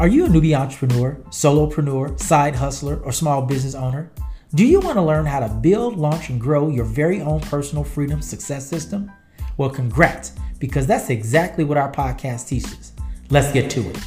Are you a newbie entrepreneur, solopreneur, side hustler, or small business owner? Do you want to learn how to build, launch, and grow your very own personal freedom success system? Well, congrats, because that's exactly what our podcast teaches. Let's get to it.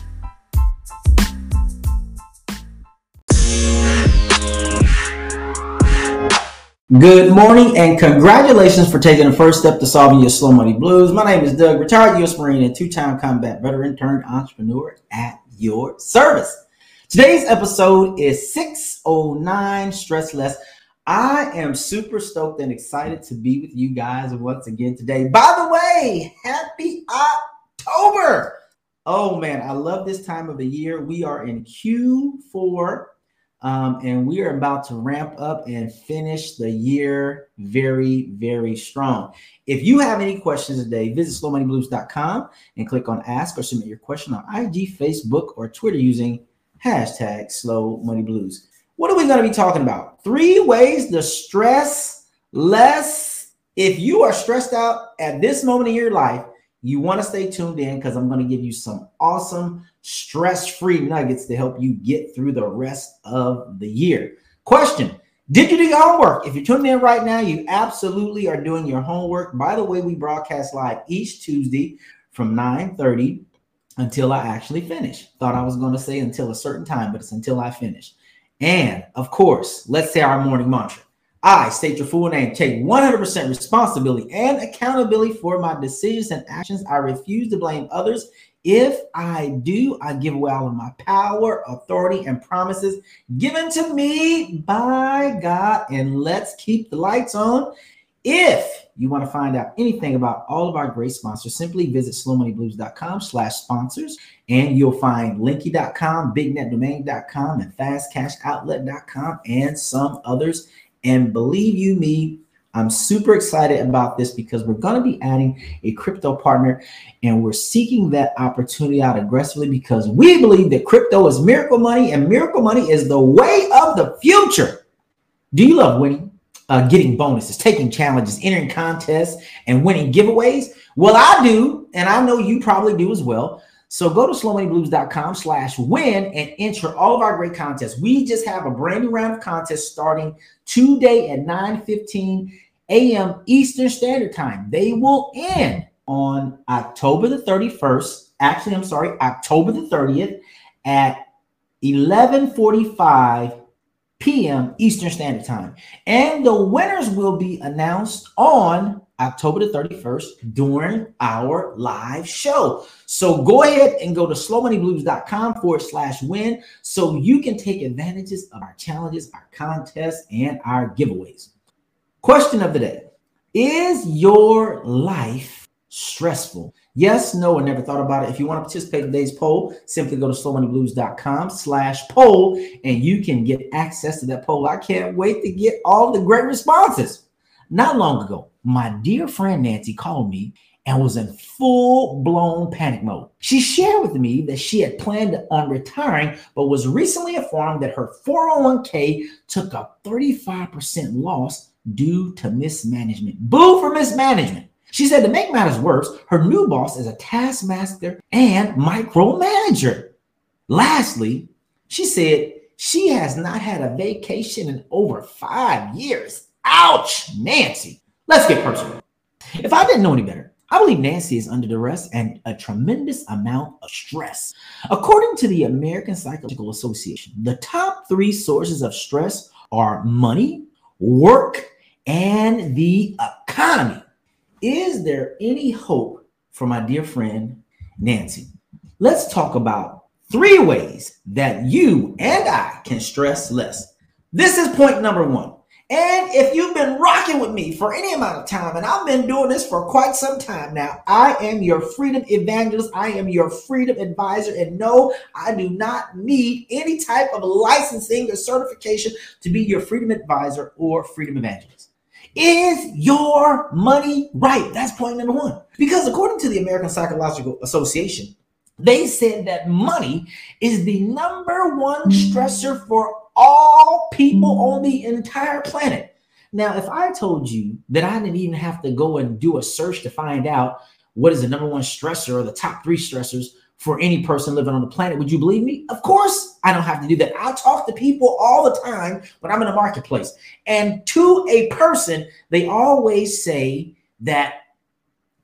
Good morning and congratulations for taking the first step to solving your slow money blues. My name is Doug, retired U.S. Marine and two-time combat veteran turned entrepreneur at your service. Today's episode is 609 Stress Less. I am super stoked and excited to be with you guys once again today. By the way, happy October! Oh man, I love this time of the year. We are in Q4 um, and we are about to ramp up and finish the year very, very strong. If you have any questions today, visit slowmoneyblues.com and click on ask or submit your question on IG, Facebook, or Twitter using hashtag slow money blues. What are we going to be talking about? Three ways to stress less. If you are stressed out at this moment in your life, you want to stay tuned in because I'm going to give you some awesome stress free nuggets to help you get through the rest of the year. Question Did you do your homework? If you're tuning in right now, you absolutely are doing your homework. By the way, we broadcast live each Tuesday from 9 30 until I actually finish. Thought I was going to say until a certain time, but it's until I finish. And of course, let's say our morning mantra. I state your full name, take 100% responsibility and accountability for my decisions and actions. I refuse to blame others. If I do, I give away all of my power, authority, and promises given to me by God. And let's keep the lights on. If you want to find out anything about all of our great sponsors, simply visit slowmoneyblues.com slash sponsors and you'll find liinky.com, bignetdomain.com, and fastcashoutlet.com and some others. And believe you me, I'm super excited about this because we're going to be adding a crypto partner and we're seeking that opportunity out aggressively because we believe that crypto is miracle money and miracle money is the way of the future. Do you love winning? Uh, getting bonuses, taking challenges, entering contests, and winning giveaways? Well, I do, and I know you probably do as well. So go to slowmoneyblues.com slash win and enter all of our great contests. We just have a brand new round of contests starting today at 9 15 a.m. Eastern Standard Time. They will end on October the 31st. Actually, I'm sorry, October the 30th at 11:45 p.m. Eastern Standard Time. And the winners will be announced on October the 31st during our live show. So go ahead and go to slowmoneyblues.com forward slash win so you can take advantages of our challenges, our contests, and our giveaways. Question of the day Is your life stressful? Yes, no, or never thought about it. If you want to participate in today's poll, simply go to slowmoneyblues.com slash poll and you can get access to that poll. I can't wait to get all the great responses. Not long ago, my dear friend Nancy called me and was in full blown panic mode. She shared with me that she had planned on retiring, but was recently informed that her 401k took a 35% loss due to mismanagement. Boo for mismanagement. She said to make matters worse, her new boss is a taskmaster and micromanager. Lastly, she said she has not had a vacation in over five years. Ouch, Nancy. Let's get personal. If I didn't know any better, I believe Nancy is under duress and a tremendous amount of stress. According to the American Psychological Association, the top three sources of stress are money, work, and the economy. Is there any hope for my dear friend Nancy? Let's talk about three ways that you and I can stress less. This is point number one. And if you've been rocking with me for any amount of time, and I've been doing this for quite some time now, I am your freedom evangelist. I am your freedom advisor. And no, I do not need any type of licensing or certification to be your freedom advisor or freedom evangelist. Is your money right? That's point number one. Because according to the American Psychological Association, they said that money is the number one stressor for all people on the entire planet. Now, if I told you that I didn't even have to go and do a search to find out what is the number one stressor or the top three stressors for any person living on the planet. Would you believe me? Of course, I don't have to do that. I talk to people all the time when I'm in a marketplace. And to a person, they always say that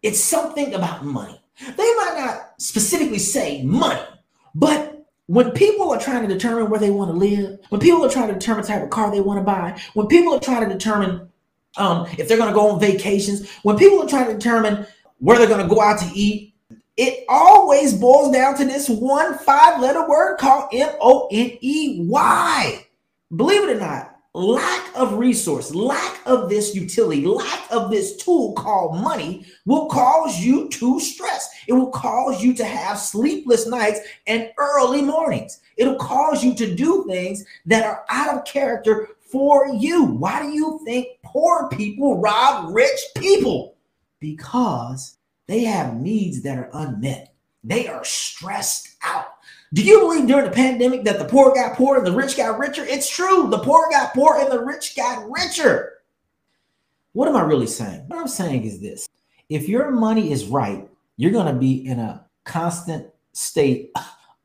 it's something about money. They might not specifically say money, but when people are trying to determine where they want to live, when people are trying to determine the type of car they want to buy, when people are trying to determine um, if they're going to go on vacations, when people are trying to determine where they're going to go out to eat, it always boils down to this one five letter word called M O N E Y. Believe it or not, lack of resource, lack of this utility, lack of this tool called money will cause you to stress. It will cause you to have sleepless nights and early mornings. It'll cause you to do things that are out of character for you. Why do you think poor people rob rich people? Because they have needs that are unmet. They are stressed out. Do you believe during the pandemic that the poor got poorer and the rich got richer? It's true. The poor got poor and the rich got richer. What am I really saying? What I'm saying is this if your money is right, you're going to be in a constant state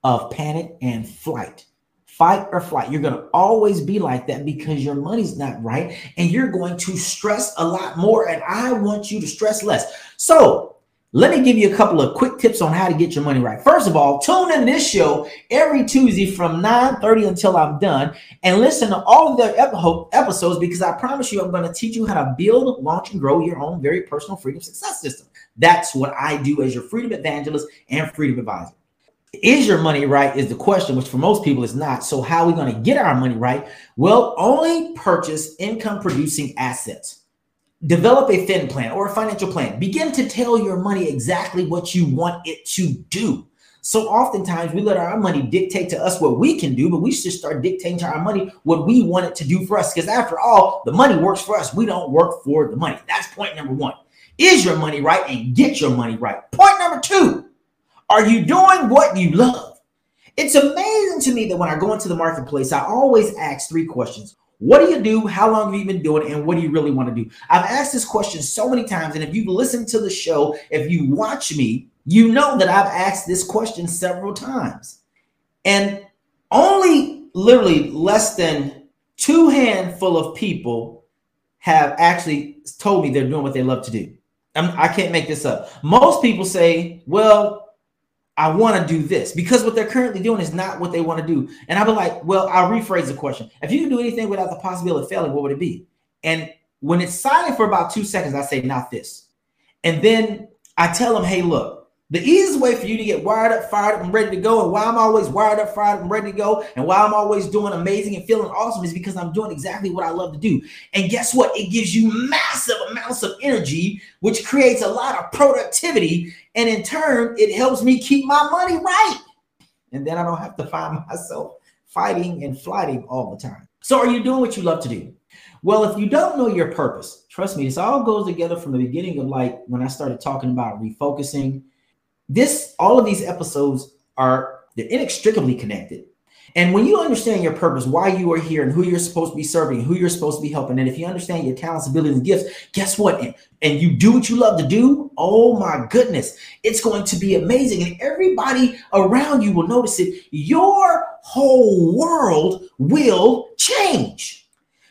of panic and flight. Fight or flight. You're going to always be like that because your money's not right and you're going to stress a lot more. And I want you to stress less. So, let me give you a couple of quick tips on how to get your money right. First of all, tune in this show every Tuesday from 9:30 until I'm done and listen to all of the episodes because I promise you I'm going to teach you how to build, launch, and grow your own very personal freedom success system. That's what I do as your freedom evangelist and freedom advisor. Is your money right? Is the question, which for most people is not. So, how are we going to get our money right? Well, only purchase income producing assets. Develop a fin plan or a financial plan. Begin to tell your money exactly what you want it to do. So oftentimes we let our money dictate to us what we can do, but we should start dictating to our money what we want it to do for us. Because after all, the money works for us. We don't work for the money. That's point number one. Is your money right and get your money right? Point number two, are you doing what you love? It's amazing to me that when I go into the marketplace, I always ask three questions. What do you do? How long have you been doing it? And what do you really want to do? I've asked this question so many times. And if you've listened to the show, if you watch me, you know that I've asked this question several times. And only literally less than two handful of people have actually told me they're doing what they love to do. I'm, I can not make this up. Most people say, well, I want to do this because what they're currently doing is not what they want to do. And I'll be like, well, I'll rephrase the question. If you can do anything without the possibility of failing, what would it be? And when it's silent for about two seconds, I say, not this. And then I tell them, hey, look, the easiest way for you to get wired up, fired up, and ready to go, and why I'm always wired up, fired up, and ready to go, and why I'm always doing amazing and feeling awesome is because I'm doing exactly what I love to do. And guess what? It gives you massive amounts of energy, which creates a lot of productivity. And in turn, it helps me keep my money right. And then I don't have to find myself fighting and flighting all the time. So, are you doing what you love to do? Well, if you don't know your purpose, trust me, this all goes together from the beginning of like when I started talking about refocusing this all of these episodes are they're inextricably connected. And when you understand your purpose, why you are here, and who you're supposed to be serving, who you're supposed to be helping, and if you understand your talents, abilities, and gifts, guess what? And, and you do what you love to do, oh my goodness, it's going to be amazing. And everybody around you will notice it. Your whole world will change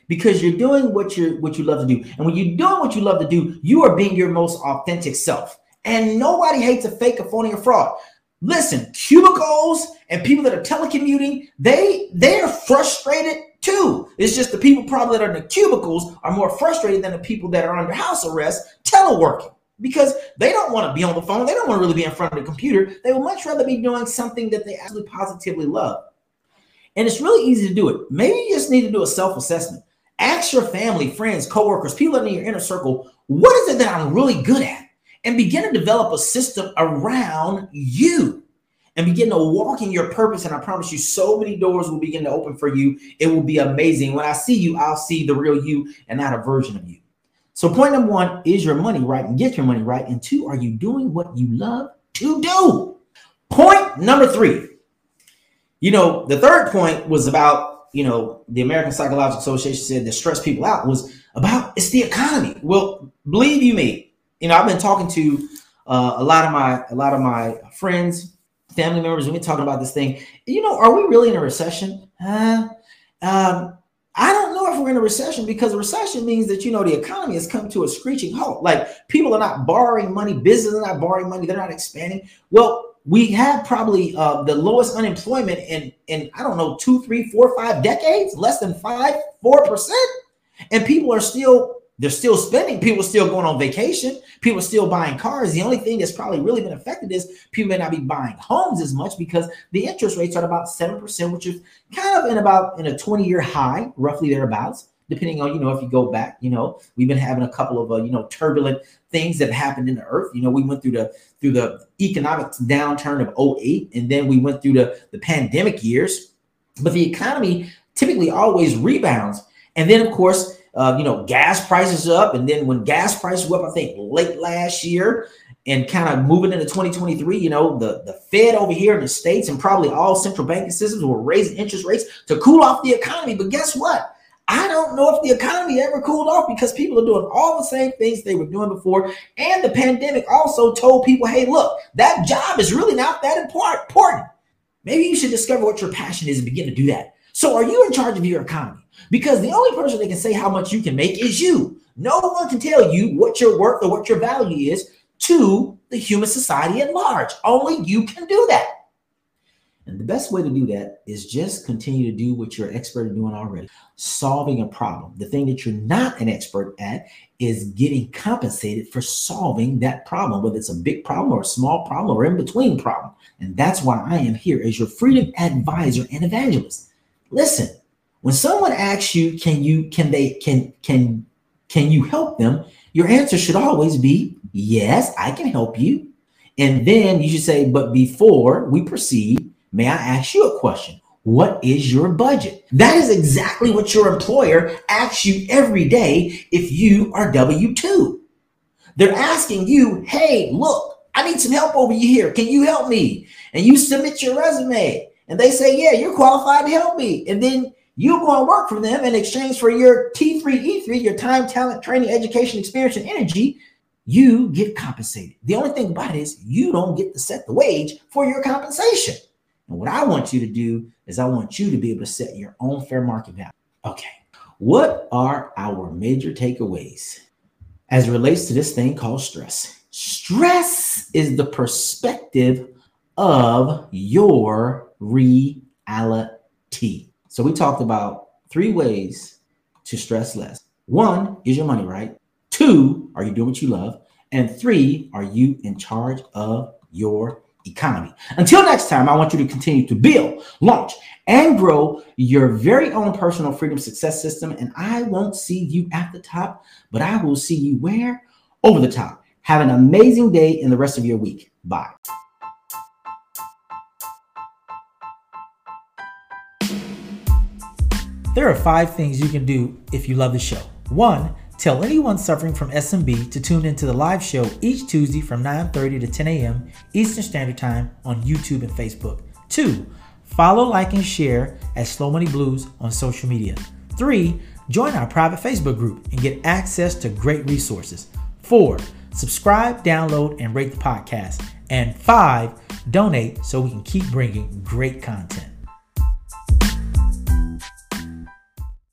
because you're doing what you what you love to do. And when you're doing what you love to do, you are being your most authentic self. And nobody hates a fake, a phony, or fraud. Listen, cubicles and people that are telecommuting, they they are frustrated too. It's just the people probably that are in the cubicles are more frustrated than the people that are under house arrest teleworking because they don't want to be on the phone. They don't want to really be in front of the computer. They would much rather be doing something that they actually positively love. And it's really easy to do it. Maybe you just need to do a self assessment. Ask your family, friends, coworkers, people in your inner circle, what is it that I'm really good at? And begin to develop a system around you and begin to walk in your purpose. And I promise you, so many doors will begin to open for you. It will be amazing. When I see you, I'll see the real you and not a version of you. So, point number one is your money right and get your money right. And two, are you doing what you love to do? Point number three. You know, the third point was about, you know, the American Psychological Association said that stress people out was about it's the economy. Well, believe you me, you know, I've been talking to uh, a lot of my a lot of my friends family members, we've been talking about this thing. You know, are we really in a recession? Um, I don't know if we're in a recession because a recession means that you know the economy has come to a screeching halt. Like people are not borrowing money, businesses are not borrowing money, they're not expanding. Well, we have probably uh, the lowest unemployment in in I don't know two, three, four, five decades, less than five, four percent, and people are still they're still spending. People still going on vacation. People still buying cars. The only thing that's probably really been affected is people may not be buying homes as much because the interest rates are at about 7%, which is kind of in about in a 20 year high, roughly thereabouts, depending on, you know, if you go back, you know, we've been having a couple of, uh, you know, turbulent things that happened in the earth. You know, we went through the, through the economic downturn of 08, and then we went through the, the pandemic years, but the economy typically always rebounds. And then of course, uh, you know, gas prices up. And then when gas prices went up, I think late last year and kind of moving into 2023, you know, the, the Fed over here in the States and probably all central banking systems were raising interest rates to cool off the economy. But guess what? I don't know if the economy ever cooled off because people are doing all the same things they were doing before. And the pandemic also told people, hey, look, that job is really not that important. Maybe you should discover what your passion is and begin to do that. So, are you in charge of your economy? Because the only person that can say how much you can make is you. No one can tell you what your worth or what your value is to the human society at large. Only you can do that. And the best way to do that is just continue to do what you're expert at doing already solving a problem. The thing that you're not an expert at is getting compensated for solving that problem, whether it's a big problem or a small problem or in between problem. And that's why I am here as your freedom advisor and evangelist. Listen, when someone asks you, can you, can they, can, can, can you help them? Your answer should always be, yes, I can help you. And then you should say, but before we proceed, may I ask you a question? What is your budget? That is exactly what your employer asks you every day if you are W 2. They're asking you, hey, look, I need some help over here. Can you help me? And you submit your resume and they say, yeah, you're qualified to help me. And then you go and work for them in exchange for your T3E3, your time, talent, training, education, experience, and energy. You get compensated. The only thing about it is you don't get to set the wage for your compensation. And what I want you to do is I want you to be able to set your own fair market value. Okay. What are our major takeaways as it relates to this thing called stress? Stress is the perspective of your reality. So we talked about three ways to stress less. One, is your money right? Two, are you doing what you love? And three, are you in charge of your economy? Until next time, I want you to continue to build, launch, and grow your very own personal freedom success system. And I won't see you at the top, but I will see you where? Over the top. Have an amazing day in the rest of your week. Bye. There are five things you can do if you love the show. One, tell anyone suffering from SMB to tune into the live show each Tuesday from 9:30 to 10 a.m. Eastern Standard Time on YouTube and Facebook. Two, follow, like, and share at Slow Money Blues on social media. Three, join our private Facebook group and get access to great resources. Four, subscribe, download, and rate the podcast. And five, donate so we can keep bringing great content.